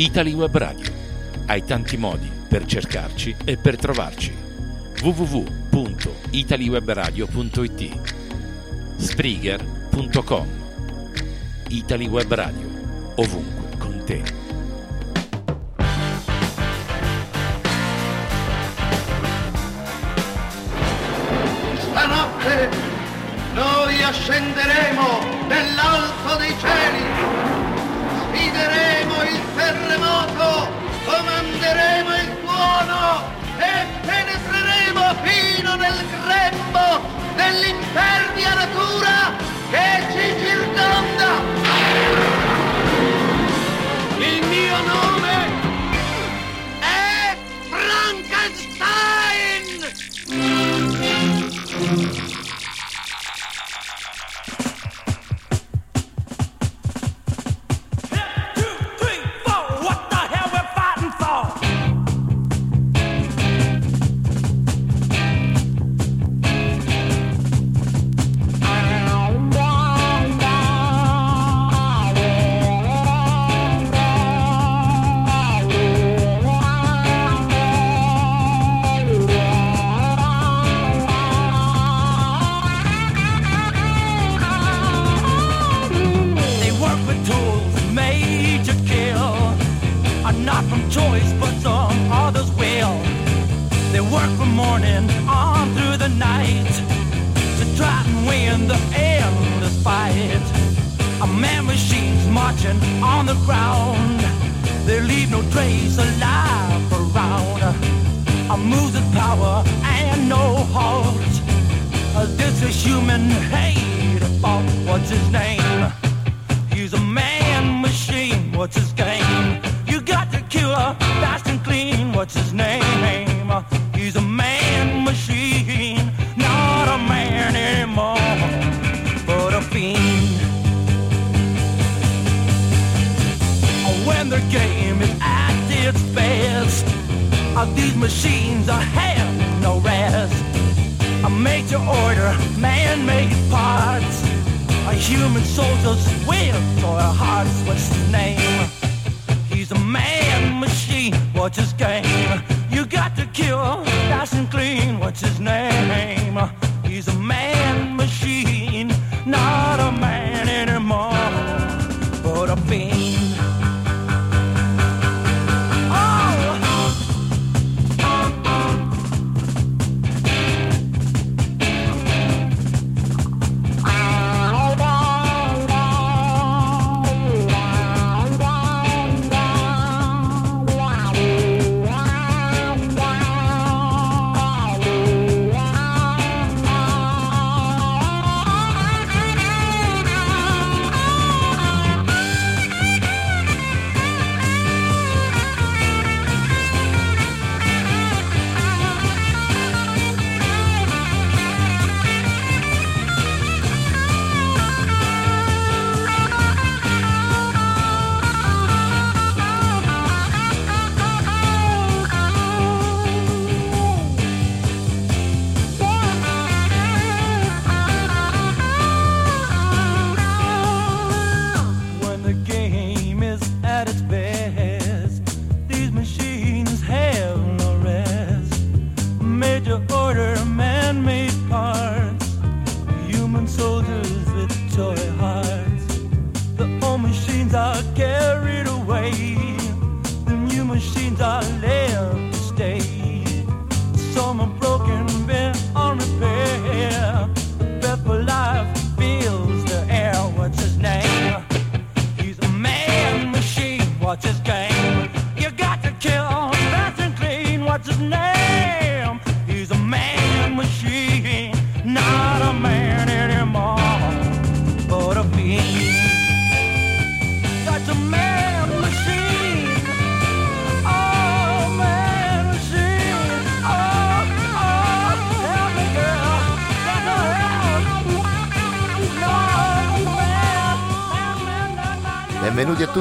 Italy Web Radio. Hai tanti modi per cercarci e per trovarci. www.italywebradio.it Springer.com Italy Web Radio, ovunque con te.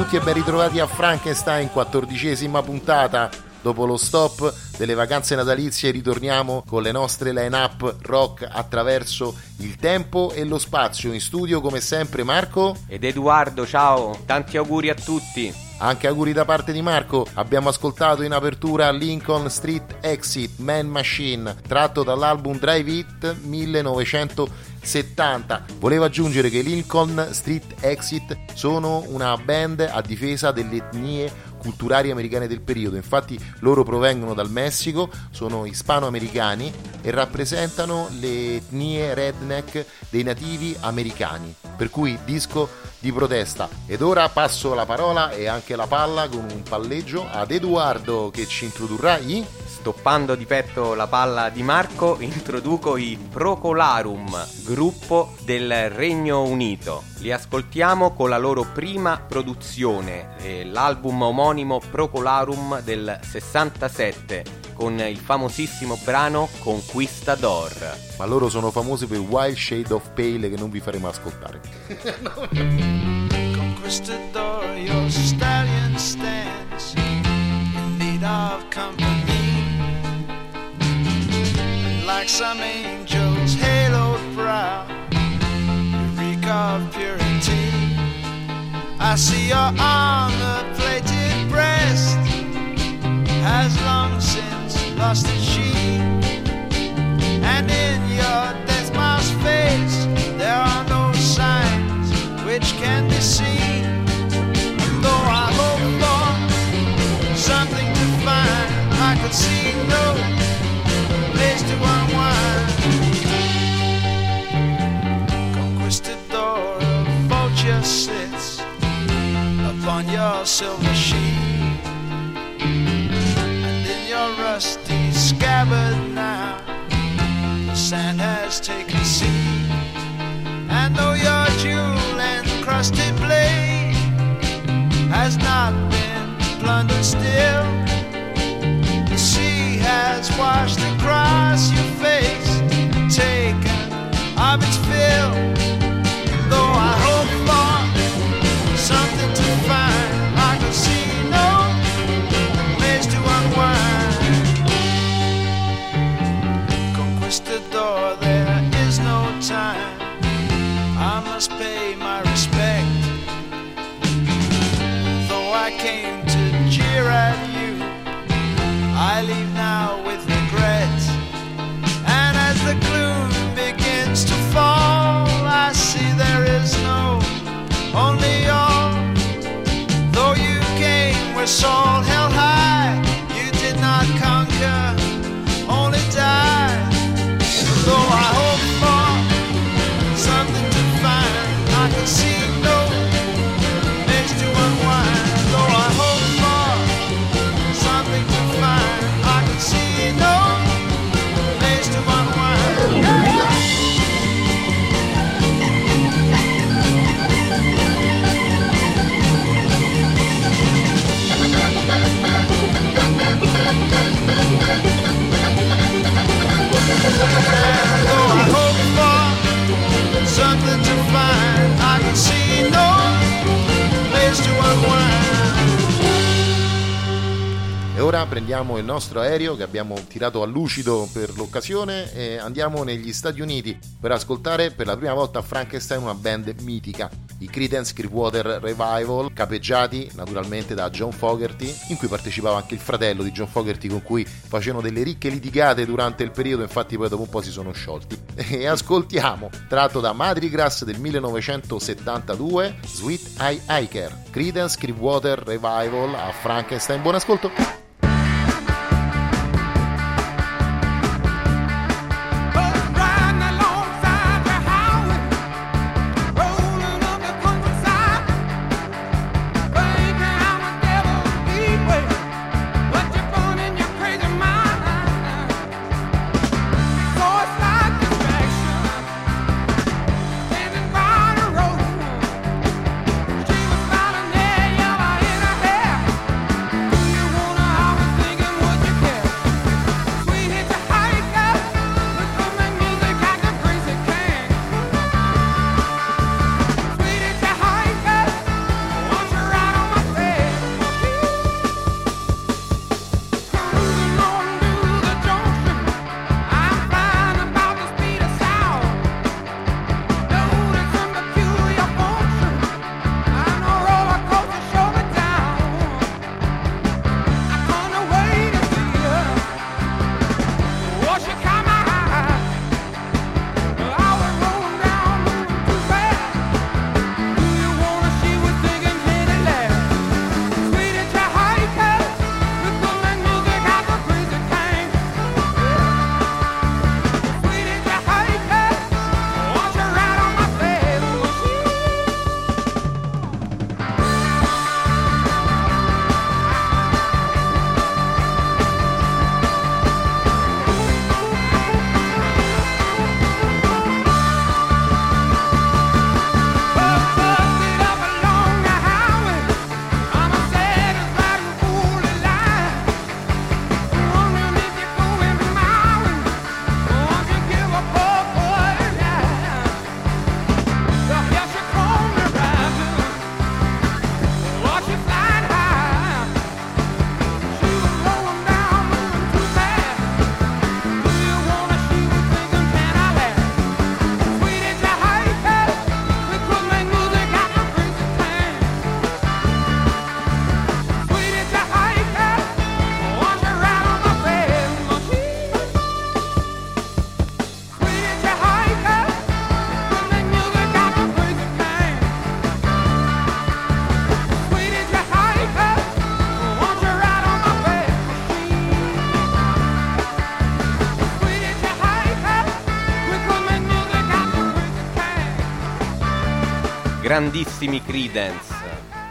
tutti e ben ritrovati a Frankenstein, quattordicesima puntata. Dopo lo stop delle vacanze natalizie ritorniamo con le nostre line-up rock attraverso il tempo e lo spazio. In studio come sempre Marco ed Edoardo, ciao, tanti auguri a tutti. Anche auguri da parte di Marco. Abbiamo ascoltato in apertura Lincoln Street Exit Man Machine, tratto dall'album Drive It 1900 1970. Volevo aggiungere che Lincoln Street Exit sono una band a difesa delle etnie culturali americane del periodo. Infatti loro provengono dal Messico, sono ispanoamericani e rappresentano le etnie redneck dei nativi americani. Per cui disco di protesta. Ed ora passo la parola e anche la palla con un palleggio ad Edoardo che ci introdurrà i Stoppando di petto la palla di Marco, introduco i Procolarum, gruppo del Regno Unito. Li ascoltiamo con la loro prima produzione, eh, l'album omonimo Procolarum del 67, con il famosissimo brano Conquistador. Ma loro sono famosi per Wild Shade of Pale che non vi faremo ascoltare. Conquistador, your stallion stands in need of company. Like some angel's haloed brow, reek of purity. I see your armor-plated breast has long since lost its sheen, and in your death mask face there are no signs which can be seen. Though I hope for something to find, I could see no sits upon your silver sheet, and in your rusty scabbard now, the sand has taken seat. And though your jewel encrusted blade has not been plundered still washed across your face, taken of its fill. It's all hell. Ora prendiamo il nostro aereo che abbiamo tirato a lucido per l'occasione e andiamo negli Stati Uniti per ascoltare per la prima volta Frankenstein una band mitica, i Creedence Clearwater Revival, capeggiati naturalmente da John Fogerty, in cui partecipava anche il fratello di John Fogerty con cui facevano delle ricche litigate durante il periodo, infatti poi dopo un po' si sono sciolti. E ascoltiamo, tratto da Madri Grass del 1972, Sweet Eye Hiker, Creedence Clearwater Revival a Frankenstein. Buon ascolto! Grandissimi Credence.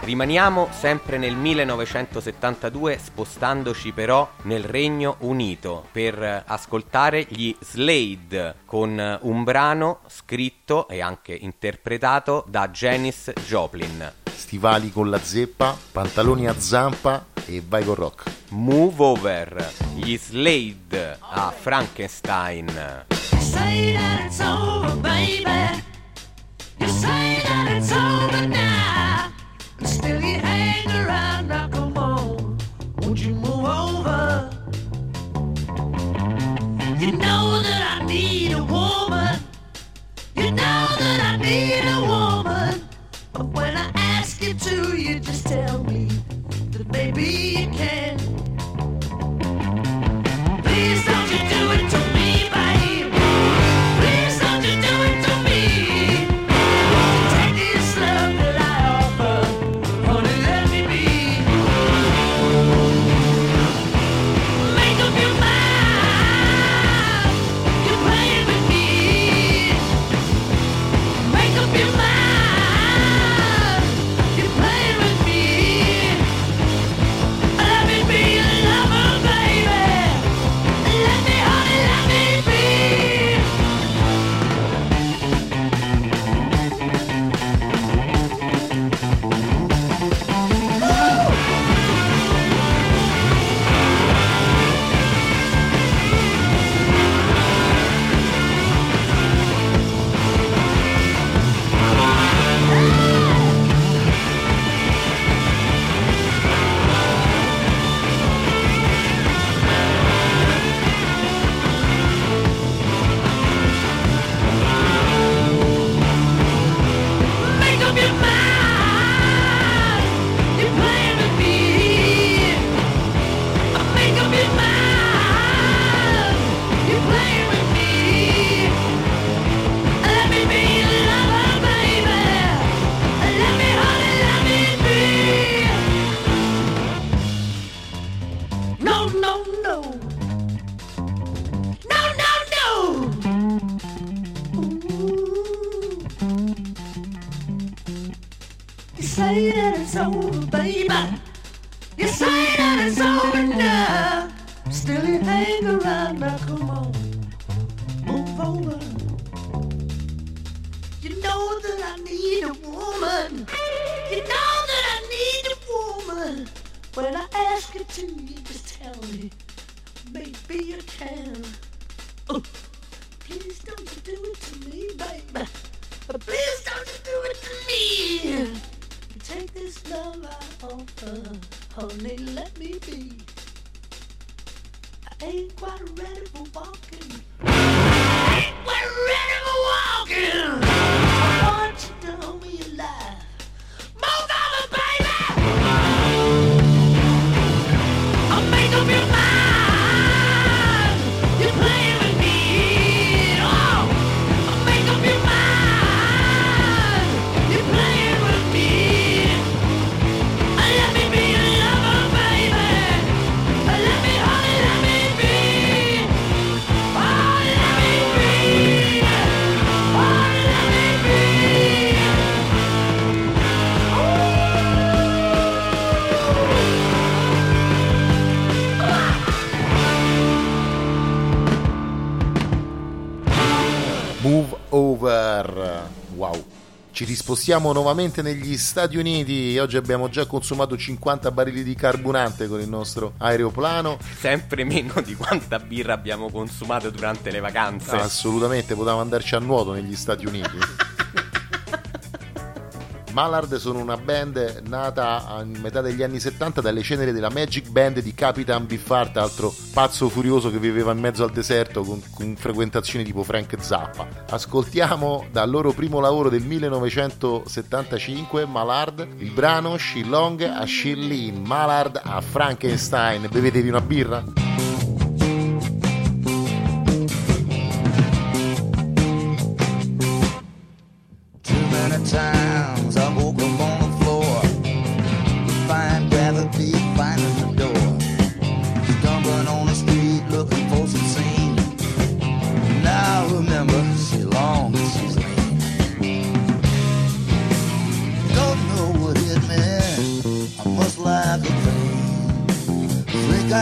Rimaniamo sempre nel 1972 spostandoci però nel Regno Unito per ascoltare gli Slade con un brano scritto e anche interpretato da Janis Joplin. Stivali con la zeppa, pantaloni a zampa e vai con rock. Move Over, gli Slade a Frankenstein. say that it's over, baby. To, you just tell me that maybe you can. Say that it's over, baby. You say that it's over now. Still you hang around now, come on. Move over. You know that I need a woman. You know that I need a woman. When I ask you to, you just tell me. Maybe you can. Oh, please don't do it to me, baby. Please don't do it to me. Take this love I offer, honey, let me be. I ain't quite ready for walking. I ain't quite ready for walking. Ci rispostiamo nuovamente negli Stati Uniti. Oggi abbiamo già consumato 50 barili di carburante con il nostro aeroplano. Sempre meno di quanta birra abbiamo consumato durante le vacanze. Assolutamente, potevamo andarci a nuoto negli Stati Uniti. Mallard sono una band nata a metà degli anni 70 dalle ceneri della Magic Band di Capitan Biffart, altro pazzo furioso che viveva in mezzo al deserto con, con frequentazioni tipo Frank Zappa. Ascoltiamo dal loro primo lavoro del 1975, Mallard, il brano Shillong a Shirley, Mallard a Frankenstein. Bevetevi una birra?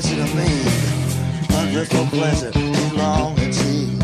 Pleasure to me. Ungrateful pleasure, too long and see.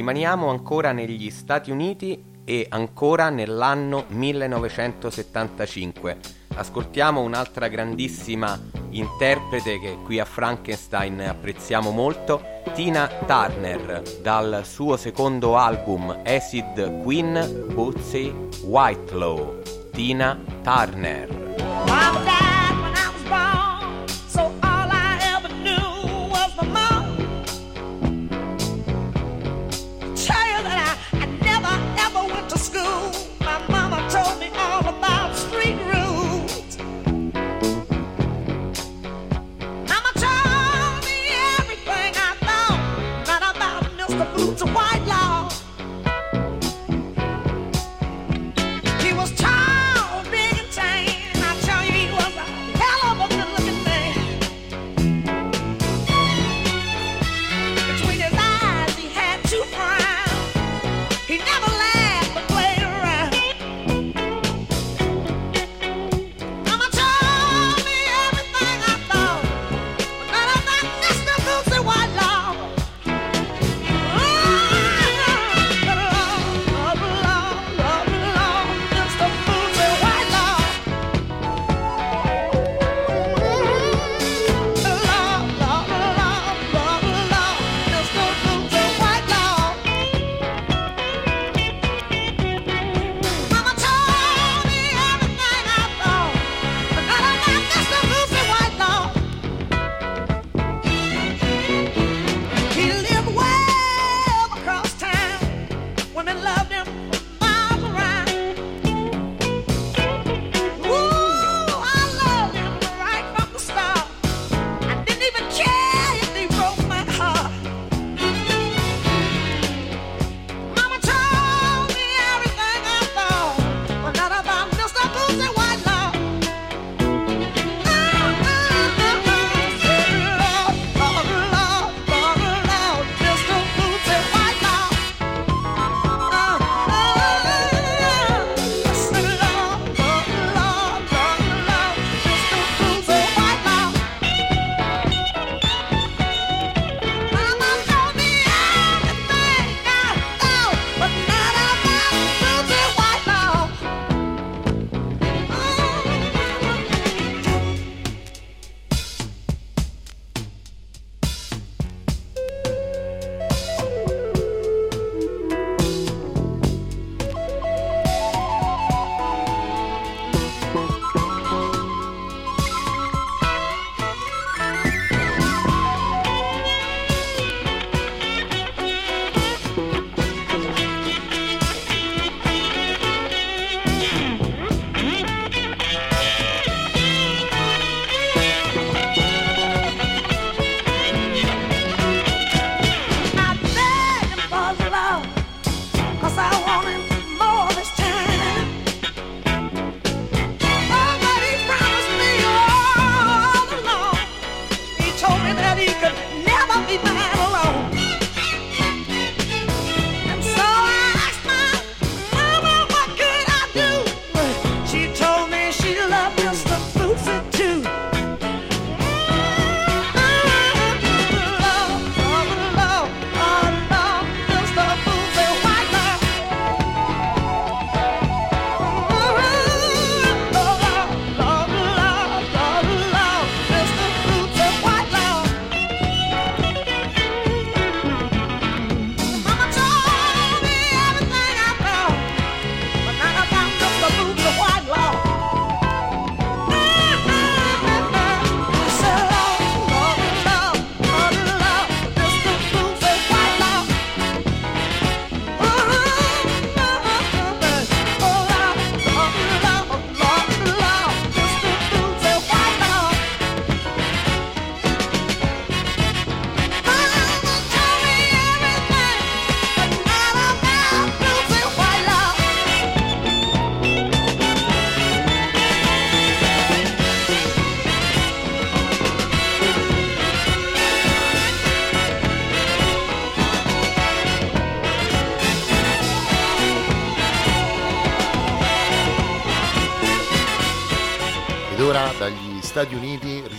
Rimaniamo ancora negli Stati Uniti e ancora nell'anno 1975. Ascoltiamo un'altra grandissima interprete che qui a Frankenstein apprezziamo molto, Tina Turner, dal suo secondo album Acid Queen Bootsy Whitelaw. Tina Turner.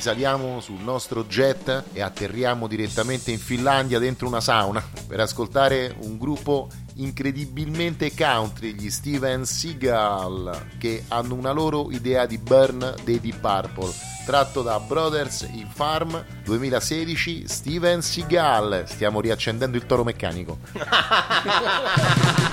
saliamo sul nostro jet e atterriamo direttamente in Finlandia dentro una sauna per ascoltare un gruppo incredibilmente country, gli Steven Seagal, che hanno una loro idea di burn dei Deep Purple, tratto da Brothers in Farm 2016, Steven Seagal. Stiamo riaccendendo il toro meccanico.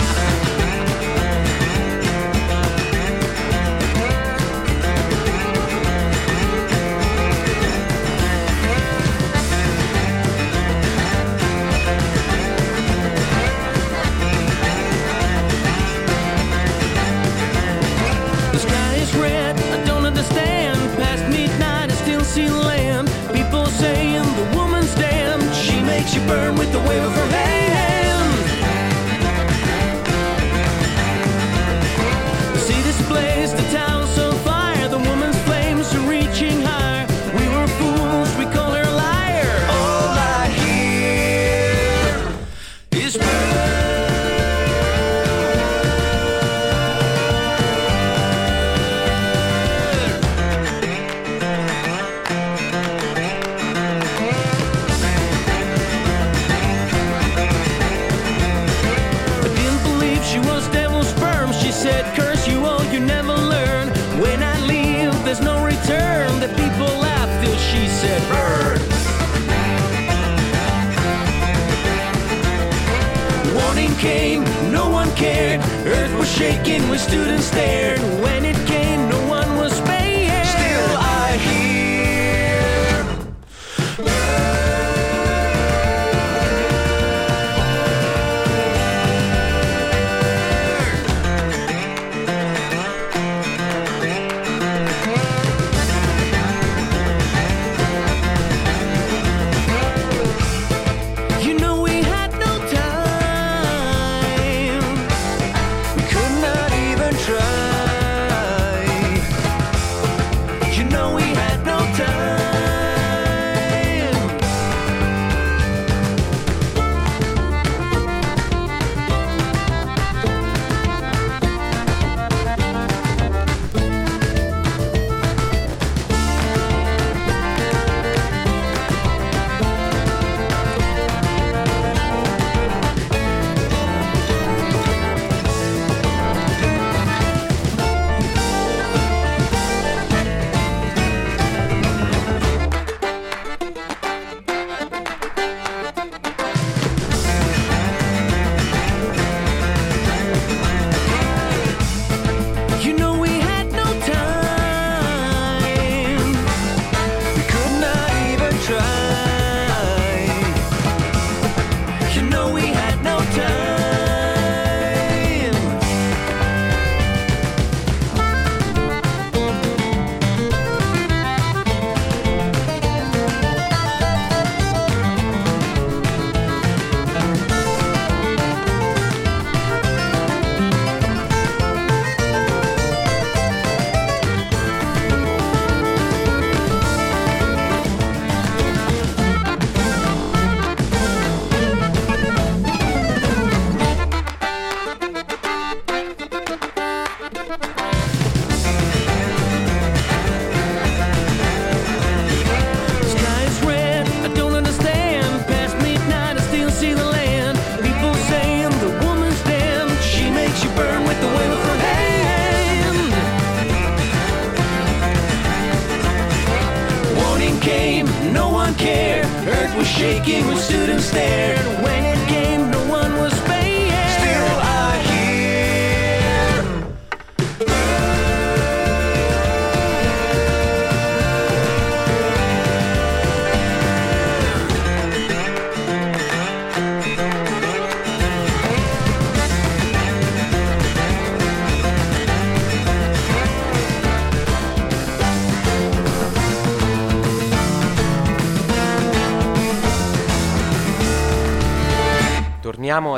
said bird. Warning came, no one cared. Earth was shaking when students stared.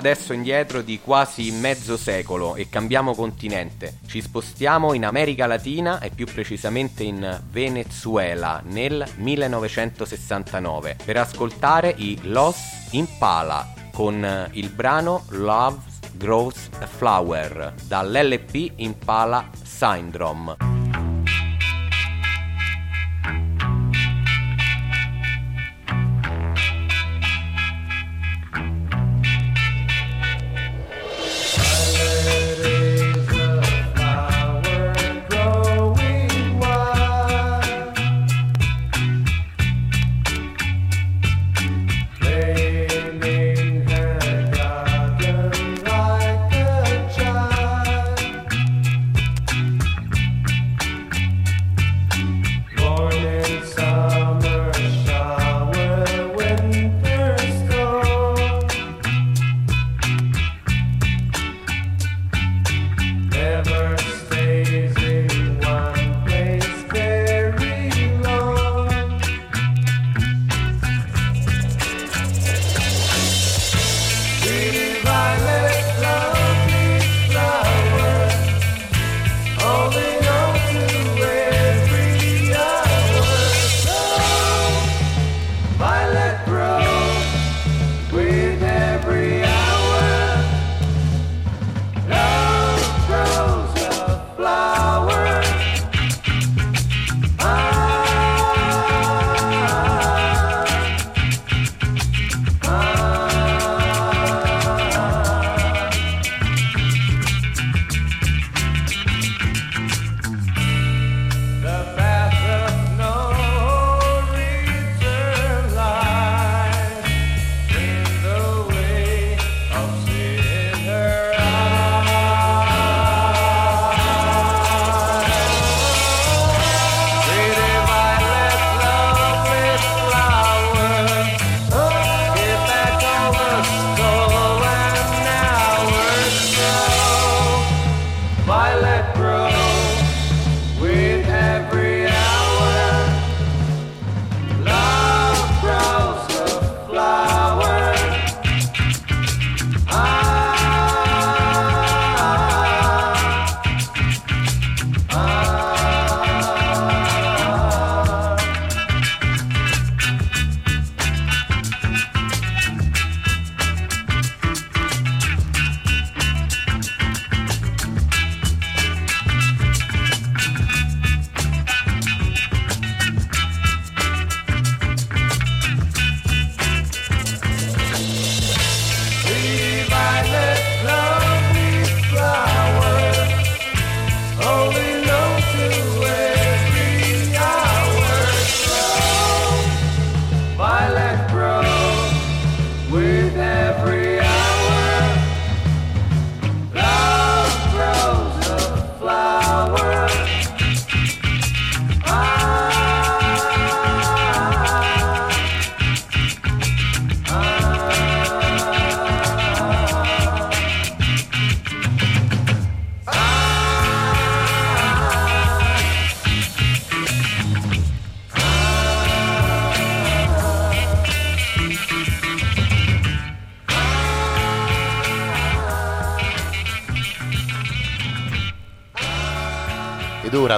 Adesso indietro di quasi mezzo secolo e cambiamo continente. Ci spostiamo in America Latina e più precisamente in Venezuela nel 1969 per ascoltare i Los Impala con il brano Love Grows a Flower dall'LP Impala Syndrome.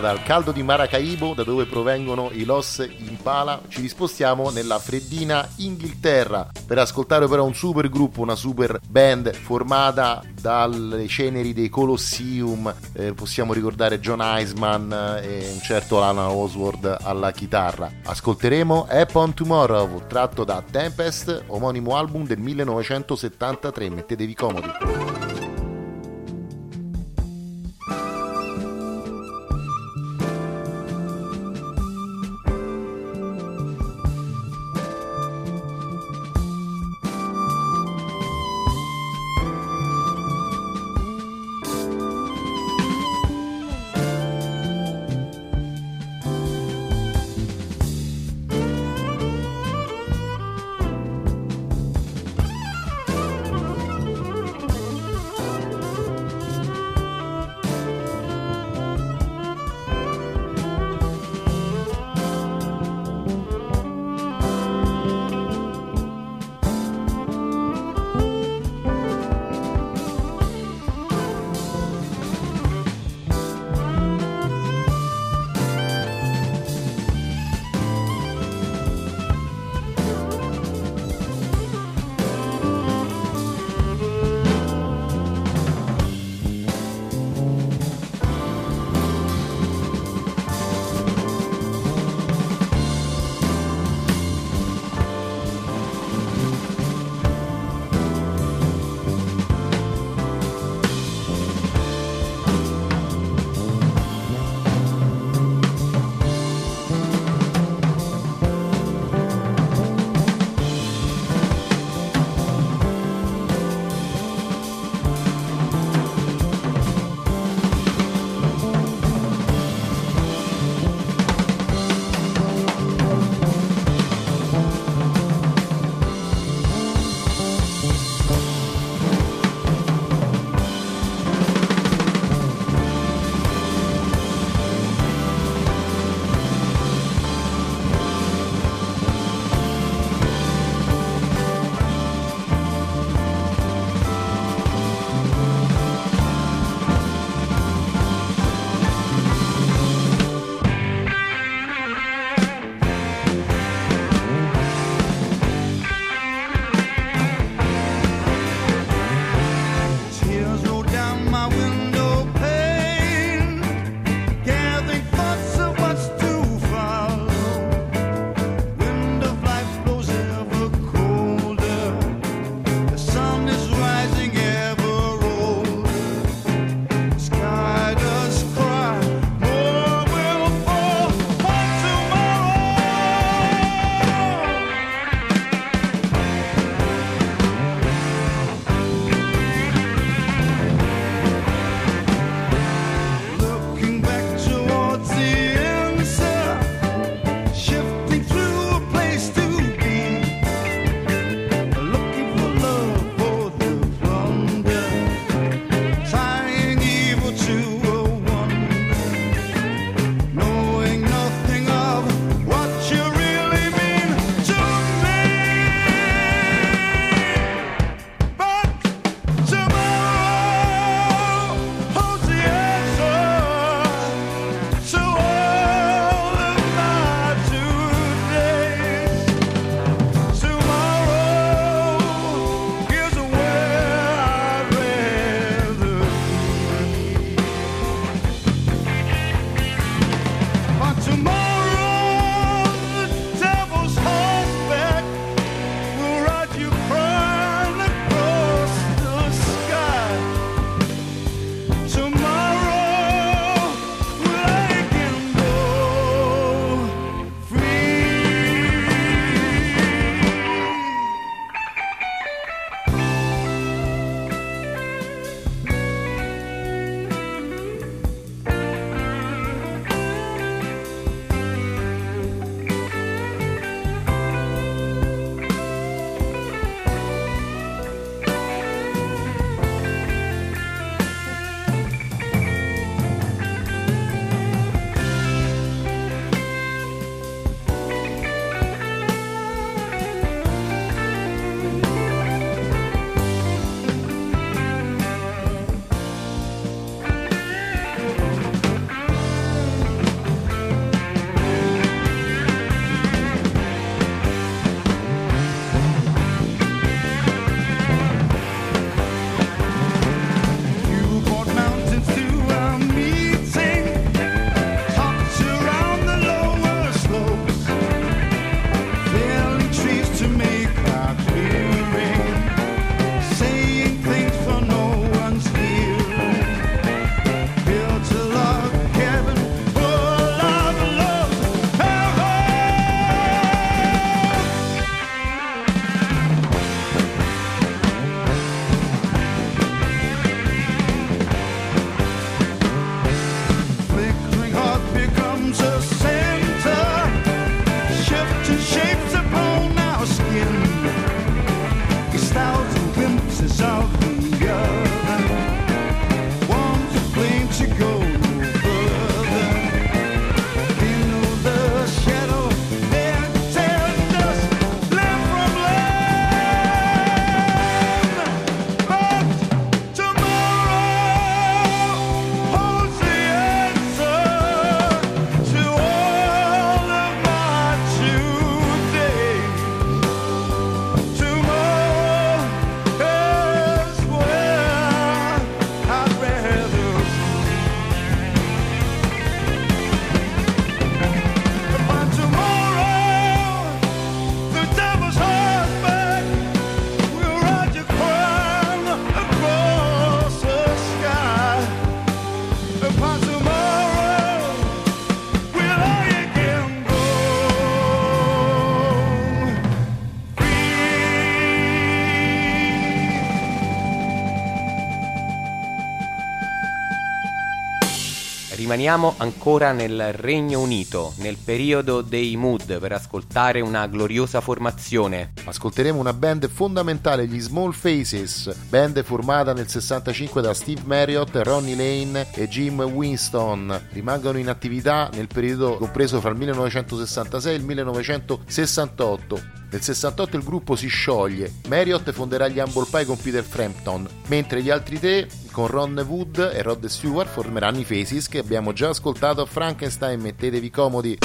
Dal caldo di Maracaibo, da dove provengono i Los Impala, ci spostiamo nella freddina Inghilterra per ascoltare però un super gruppo, una super band formata dalle ceneri dei Colosseum. Eh, possiamo ricordare John Eisman e un certo Lana Oswald alla chitarra. Ascolteremo Upon Tomorrow, tratto da Tempest, omonimo album del 1973. Mettetevi comodi. Rimaniamo ancora nel Regno Unito, nel periodo dei Mood, per ascoltare una gloriosa formazione. Ascolteremo una band fondamentale, gli Small Faces, band formata nel 65 da Steve Marriott, Ronnie Lane e Jim Winston. Rimangono in attività nel periodo compreso fra il 1966 e il 1968. Nel 68 il gruppo si scioglie, Marriott fonderà gli Humble Pie con Peter Frampton, mentre gli altri tre, con Ron Wood e Rod Stewart, formeranno i Faces che abbiamo già ascoltato a Frankenstein. Mettetevi comodi.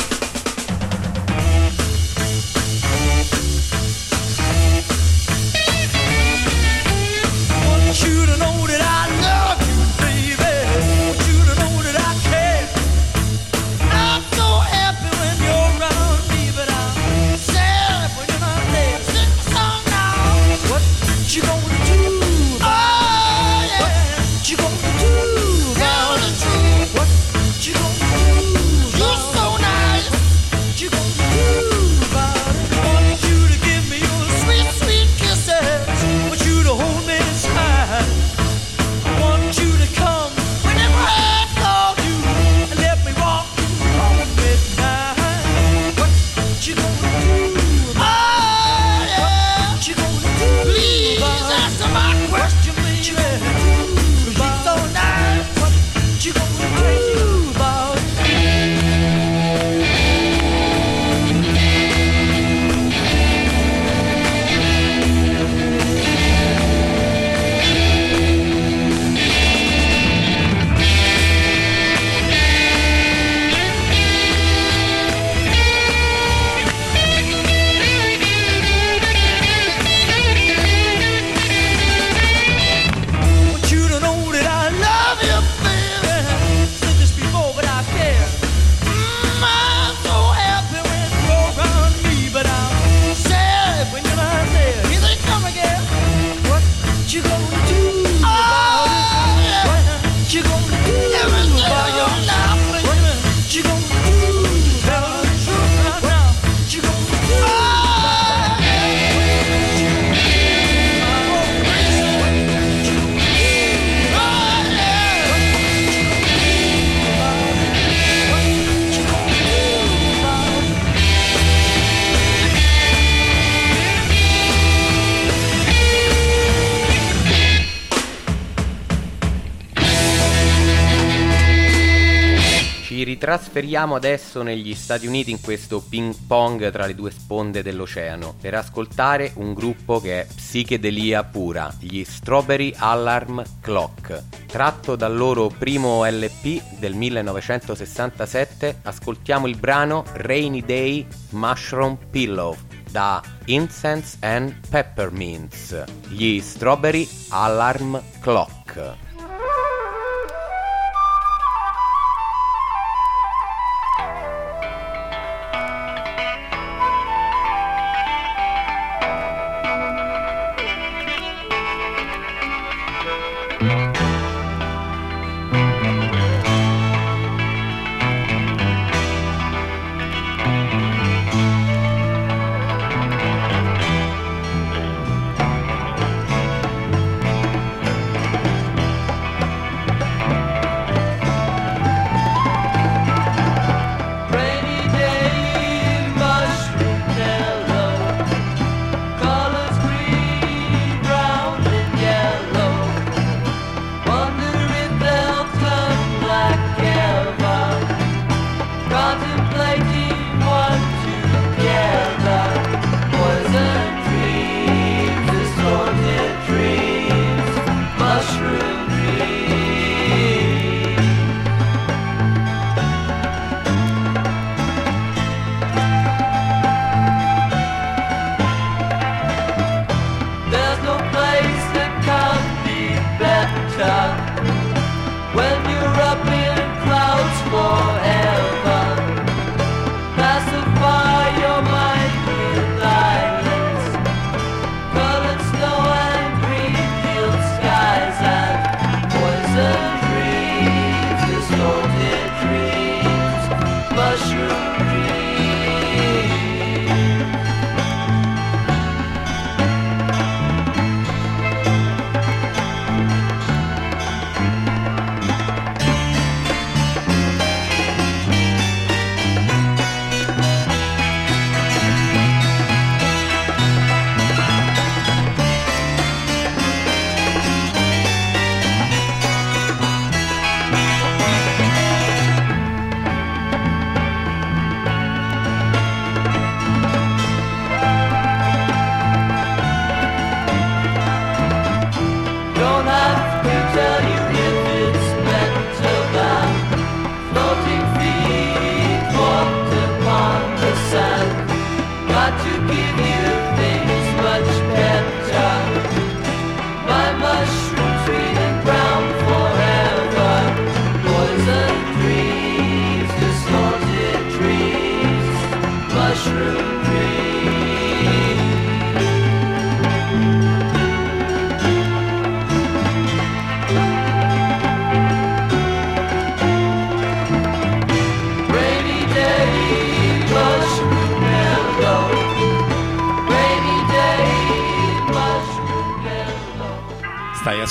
Ritrasferiamo adesso negli Stati Uniti in questo ping pong tra le due sponde dell'oceano per ascoltare un gruppo che è psichedelia pura, gli Strawberry Alarm Clock. Tratto dal loro primo LP del 1967, ascoltiamo il brano Rainy Day Mushroom Pillow da Incense and Peppermints, gli Strawberry Alarm Clock.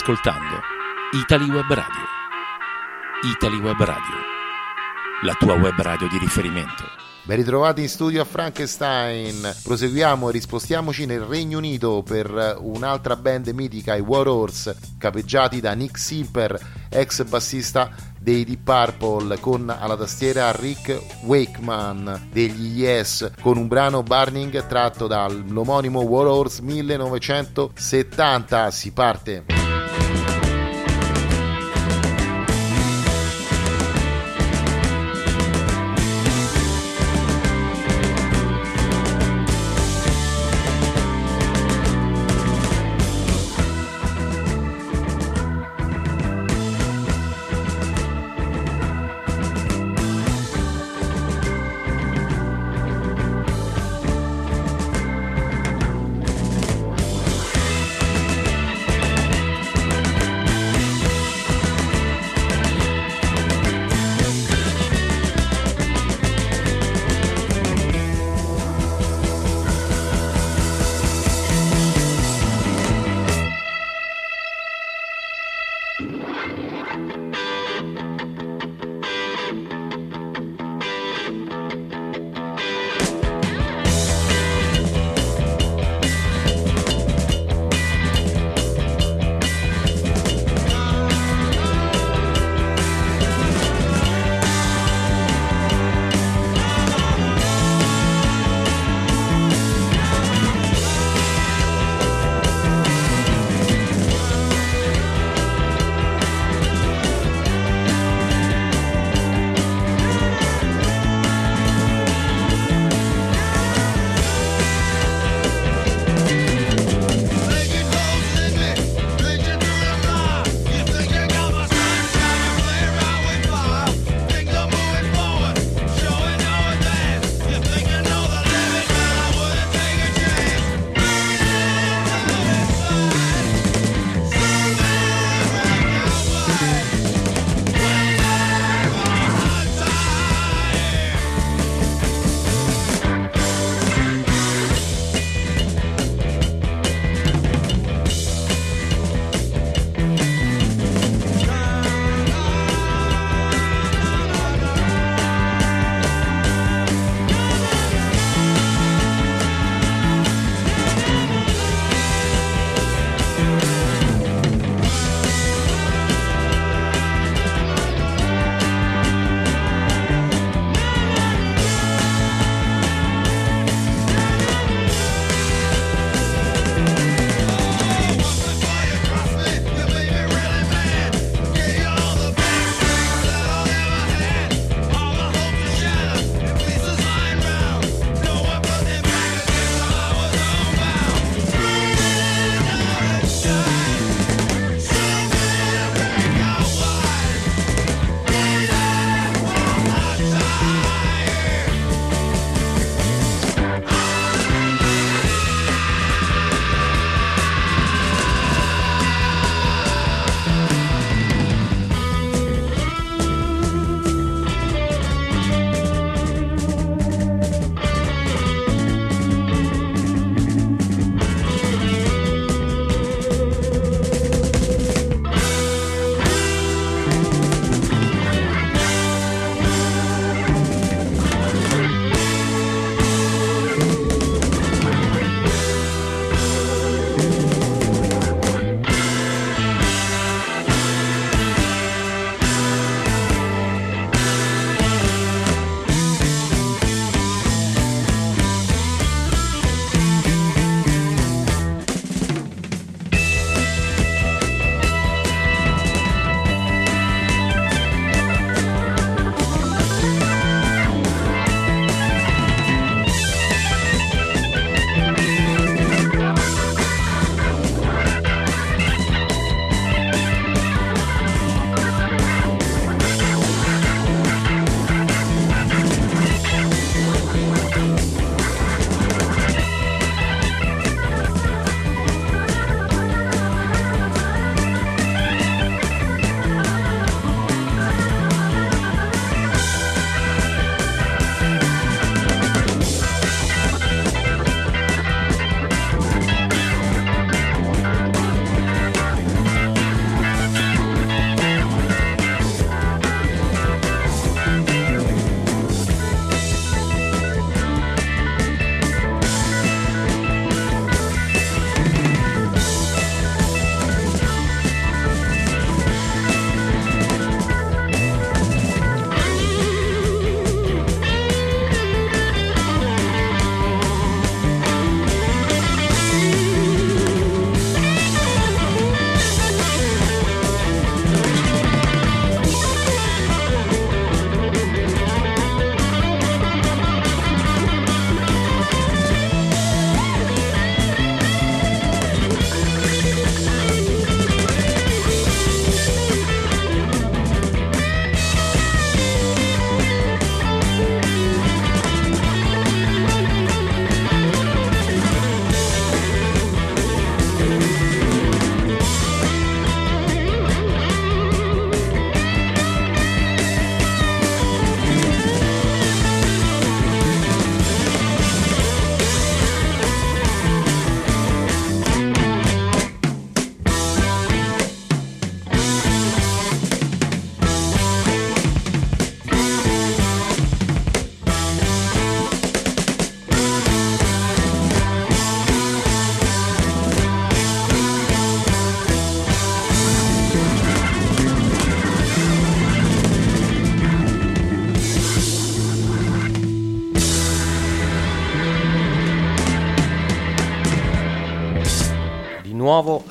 Ascoltando Italy Web Radio. Italy Web Radio. La tua web radio di riferimento. Ben ritrovati in studio a Frankenstein. Proseguiamo e rispostiamoci nel Regno Unito per un'altra band mitica, i War Horse, capeggiati da Nick Simper, ex bassista dei Deep Purple, con alla tastiera Rick Wakeman degli Yes, con un brano Burning tratto dall'omonimo War Horse 1970. Si parte.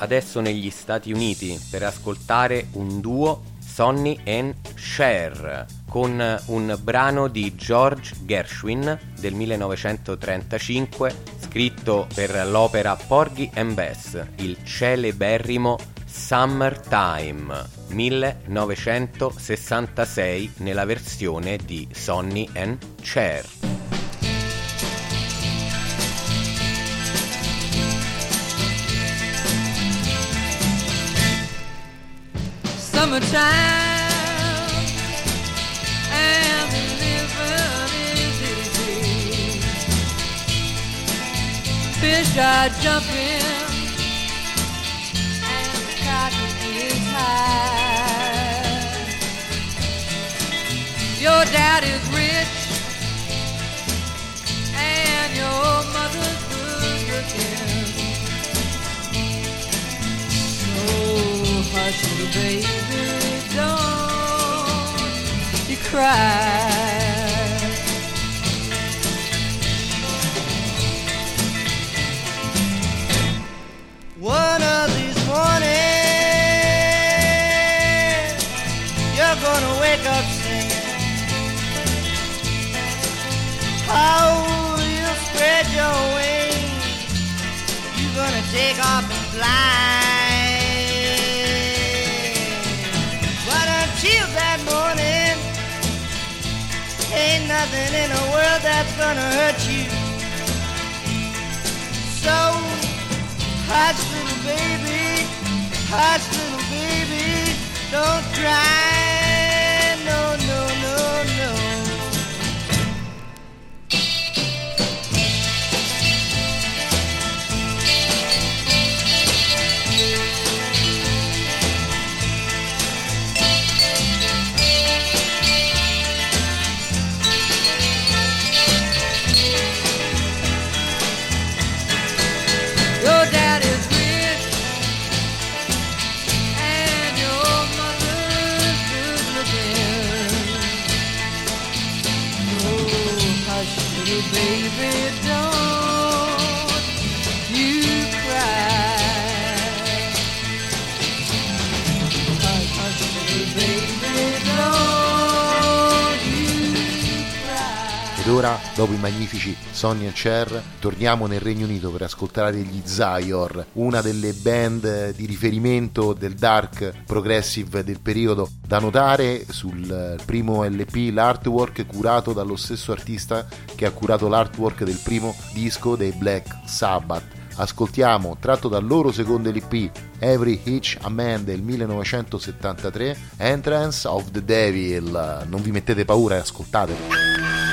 Adesso negli Stati Uniti per ascoltare un duo Sonny and Cher con un brano di George Gershwin del 1935 scritto per l'opera Porgy and Bess, il celeberrimo Summertime 1966 nella versione di Sonny and Cher. Summertime and living is easy. Fish are jumping and the cotton is high. Your daddy's rich and your mother's good looking. Hush, little baby, don't you cry. One of these mornings, you're gonna wake up singing. How you spread your wings, you're gonna take off and fly. Nothing in the world that's gonna hurt you. So Hush, little baby, hush, little baby, don't cry. Dopo i magnifici Sonny e Cher, torniamo nel Regno Unito per ascoltare degli Zior, una delle band di riferimento del dark progressive del periodo. Da notare sul primo LP l'artwork curato dallo stesso artista che ha curato l'artwork del primo disco dei Black Sabbath. Ascoltiamo, tratto dal loro secondo LP, Every Hitch a Man del 1973, Entrance of the Devil. Non vi mettete paura e ascoltatelo.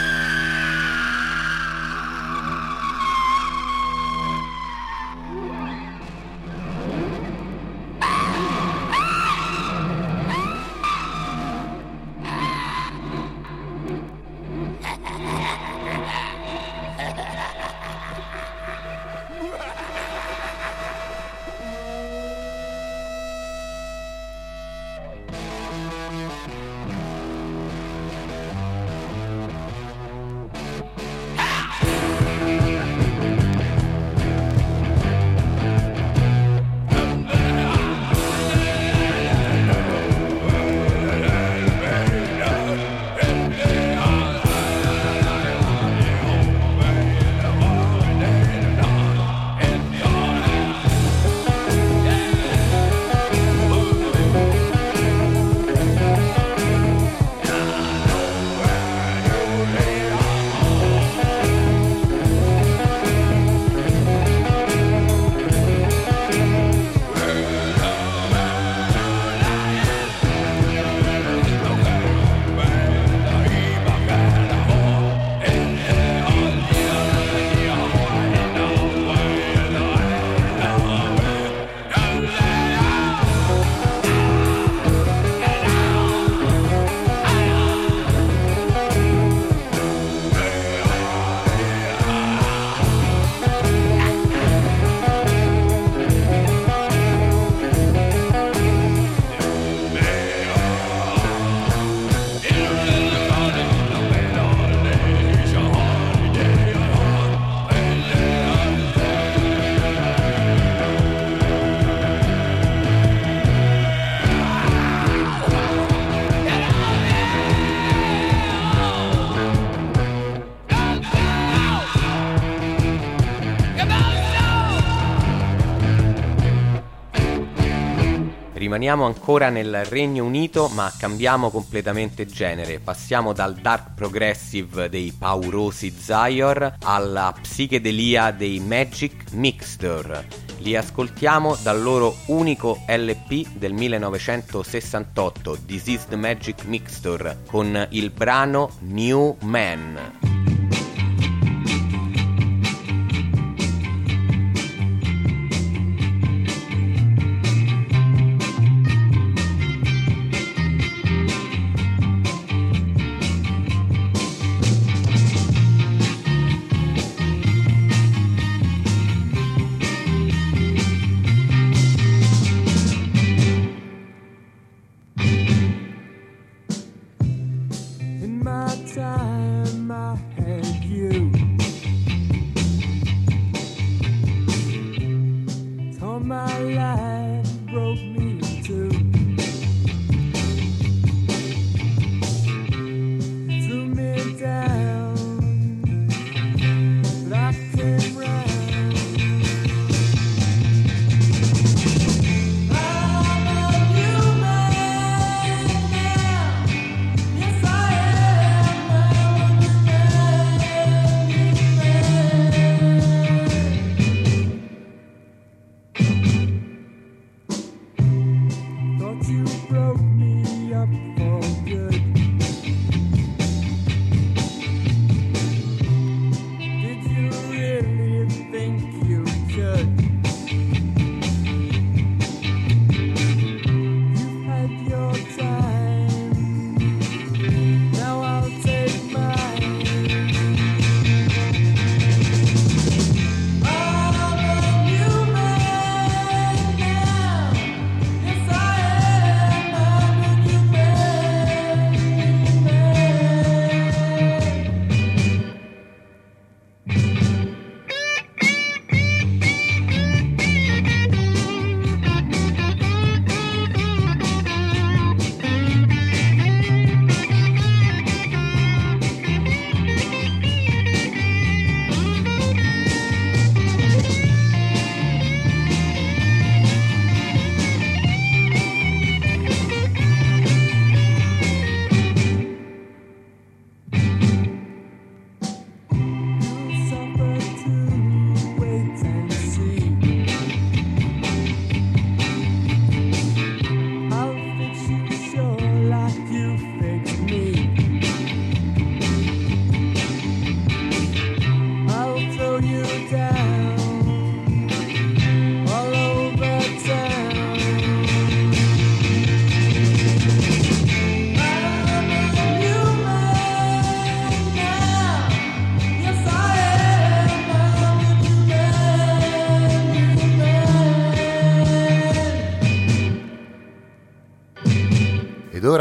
Rimaniamo ancora nel Regno Unito ma cambiamo completamente genere. Passiamo dal dark progressive dei paurosi Zior alla psichedelia dei Magic Mixture. Li ascoltiamo dal loro unico LP del 1968, This is the Magic Mixture, con il brano New Man.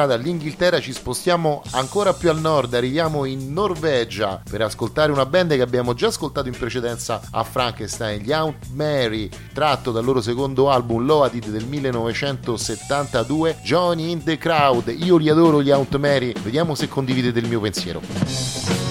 Ora dall'Inghilterra ci spostiamo ancora più al nord, arriviamo in Norvegia per ascoltare una band che abbiamo già ascoltato in precedenza a Frankenstein, gli Aunt Mary, tratto dal loro secondo album Loaded del 1972, Johnny in the Crowd. Io li adoro gli Aunt Mary, vediamo se condividete il mio pensiero.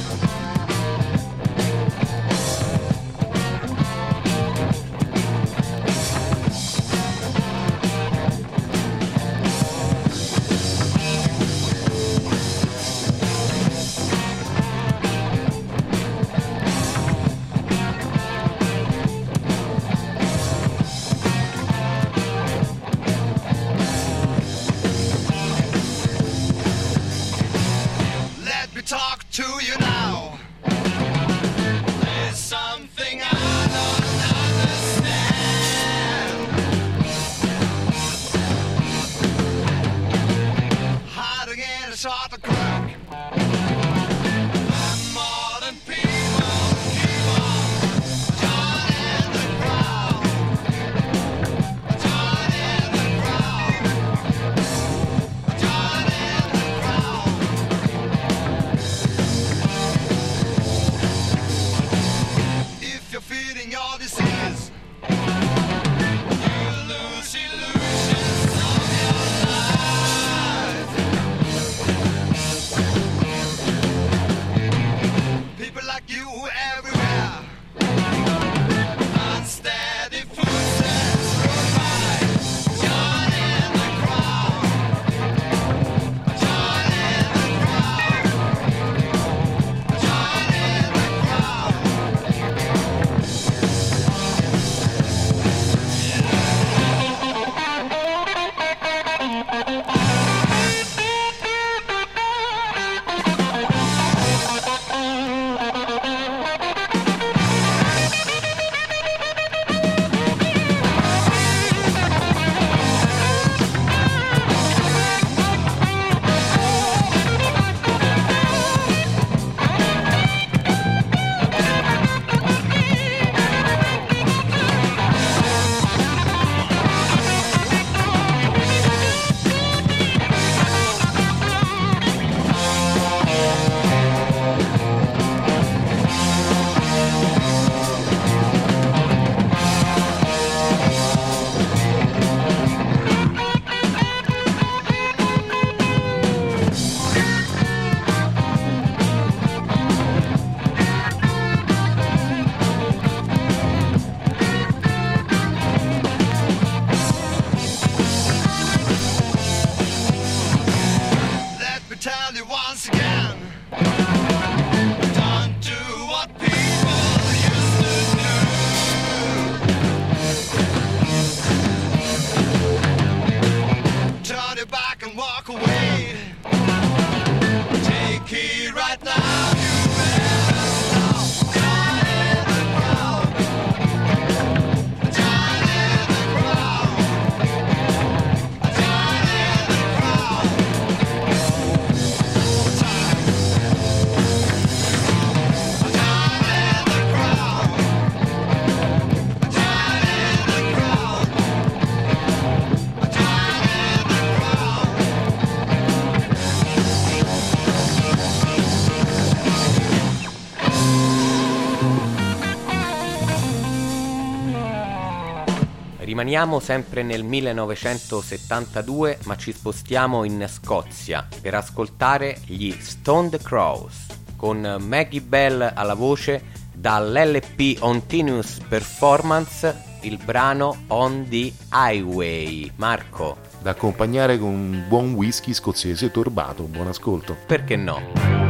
Rimaniamo sempre nel 1972 ma ci spostiamo in Scozia per ascoltare gli Stoned Crows con Maggie Bell alla voce dall'LP Continuous Performance il brano On the Highway. Marco. Da accompagnare con un buon whisky scozzese torbato. Buon ascolto. Perché no?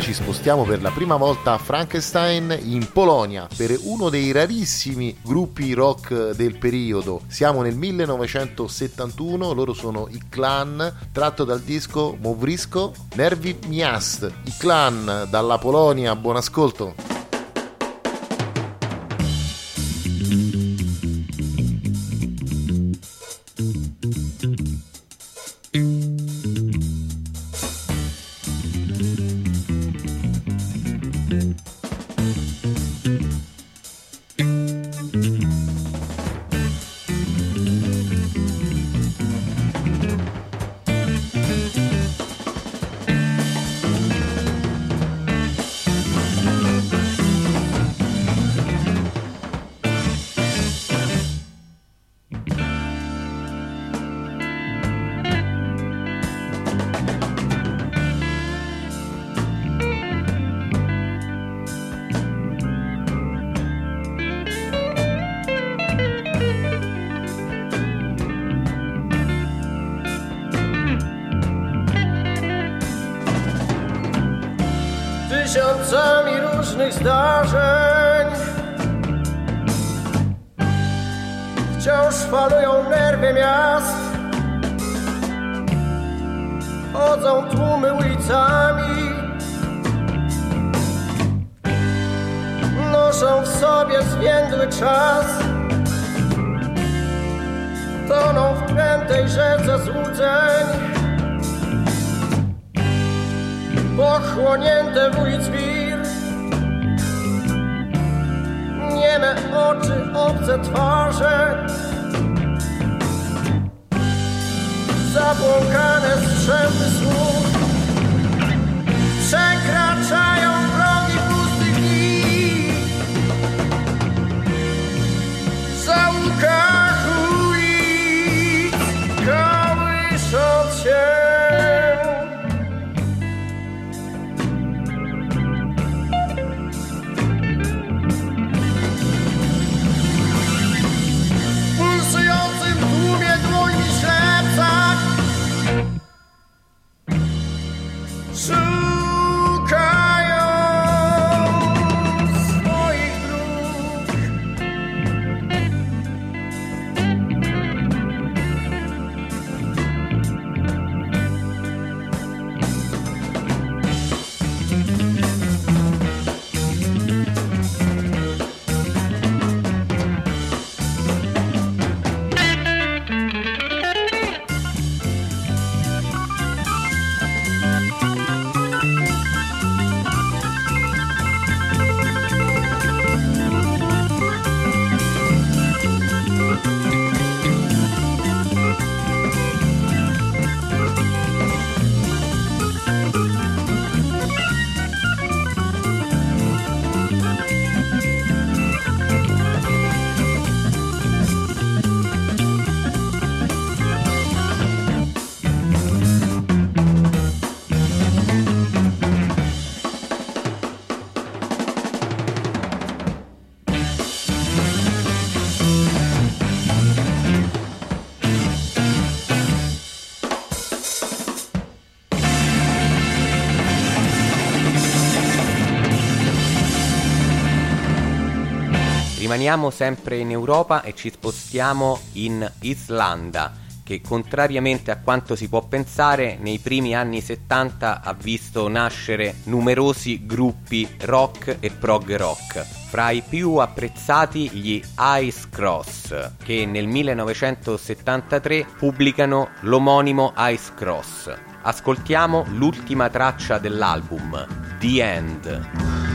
Ci spostiamo per la prima volta a Frankenstein in Polonia per uno dei rarissimi gruppi rock del periodo. Siamo nel 1971, loro sono i Clan, tratto dal disco Movrisco Nervi Miast. I Clan dalla Polonia, buon ascolto. Rimaniamo sempre in Europa e ci spostiamo in Islanda, che contrariamente a quanto si può pensare, nei primi anni 70 ha visto nascere numerosi gruppi rock e prog rock. Fra i più apprezzati gli Ice Cross, che nel 1973 pubblicano l'omonimo Ice Cross. Ascoltiamo l'ultima traccia dell'album, The End.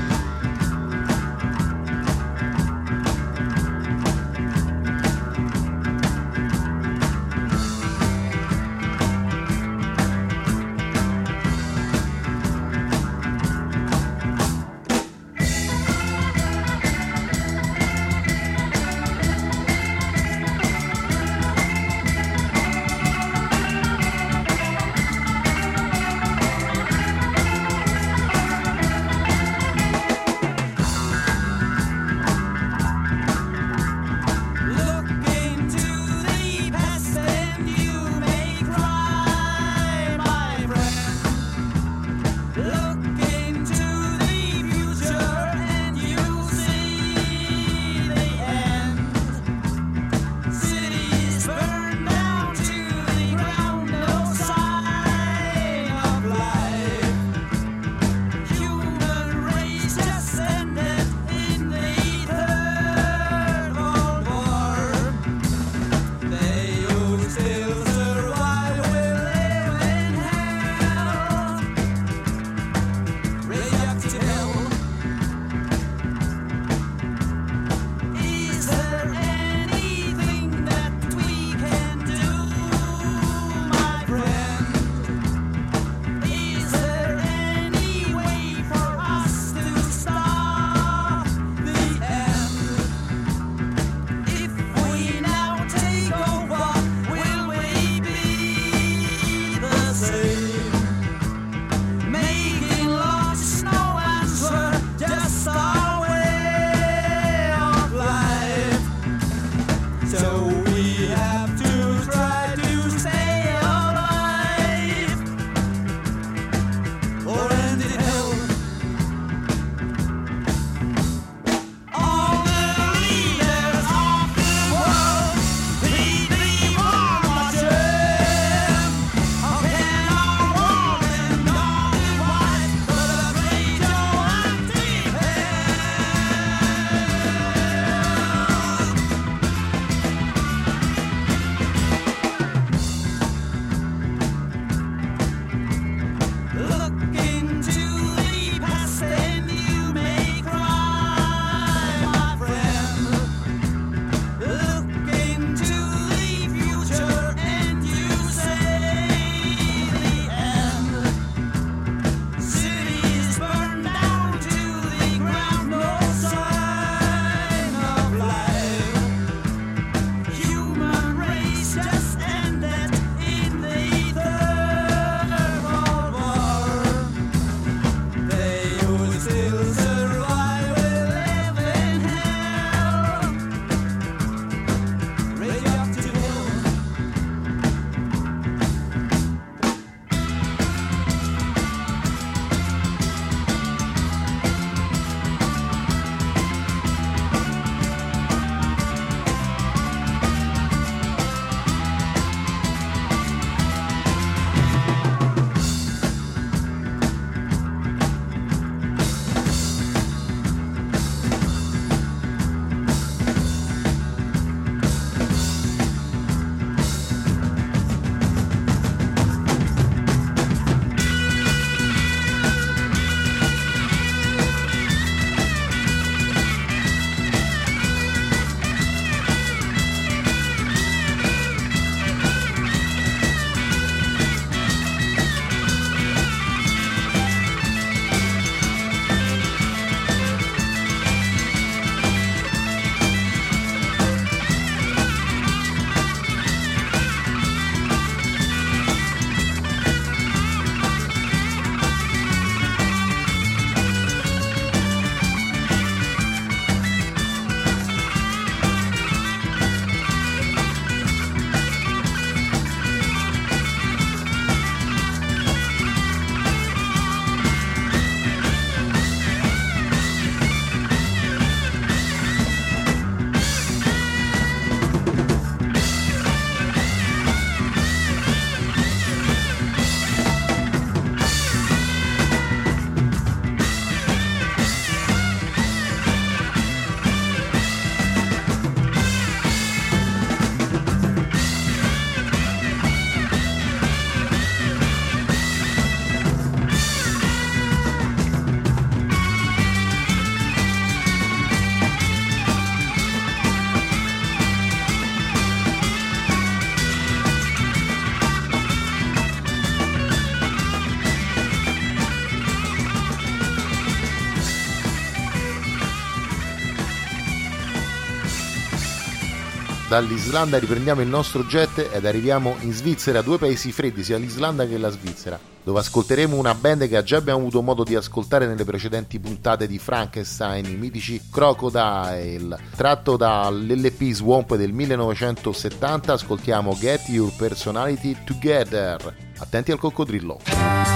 Dall'Islanda riprendiamo il nostro jet ed arriviamo in Svizzera, due paesi freddi, sia l'Islanda che la Svizzera, dove ascolteremo una band che già abbiamo avuto modo di ascoltare nelle precedenti puntate di Frankenstein, i mitici Crocodile. Tratto dall'LP Swamp del 1970, ascoltiamo Get Your Personality Together. Attenti al coccodrillo.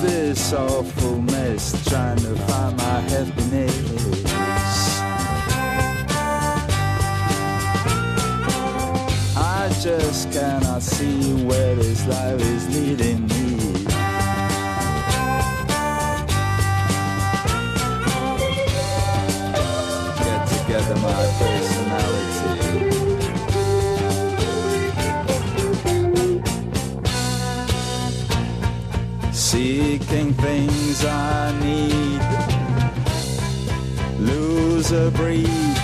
This awful mess? Trying to find my happiness. I just cannot see where this life is leading me. Get together my personality. Seeking things I need. Lose a breed.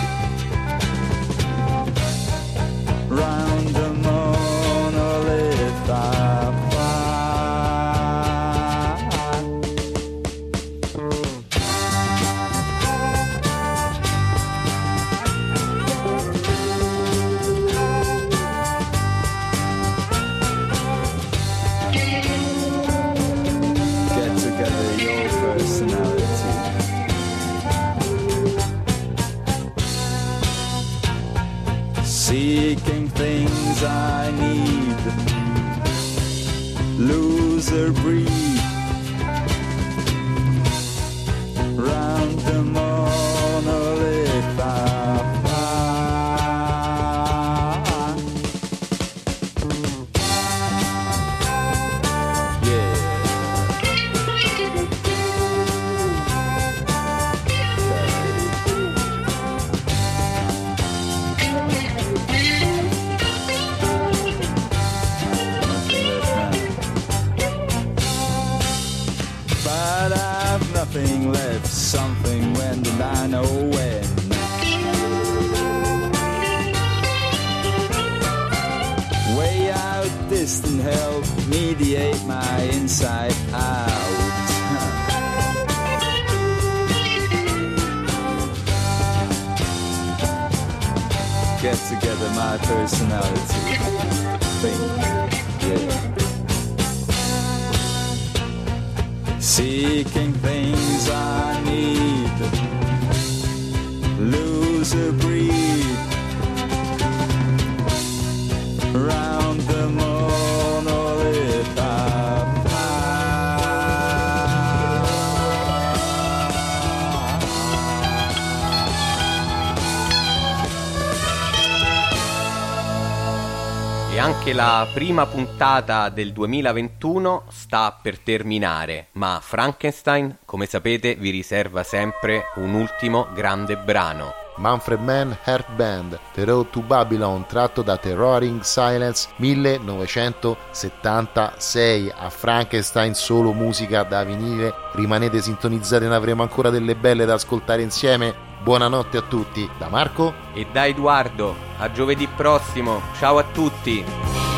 La prima puntata del 2021 sta per terminare, ma Frankenstein, come sapete, vi riserva sempre un ultimo grande brano. Manfred Mann Heart Band, The Road to Babylon, tratto da The Roaring Silence 1976. A Frankenstein solo musica da vinile. Rimanete sintonizzati, ne avremo ancora delle belle da ascoltare insieme. Buonanotte a tutti, da Marco. E da Edoardo, a giovedì prossimo, ciao a tutti!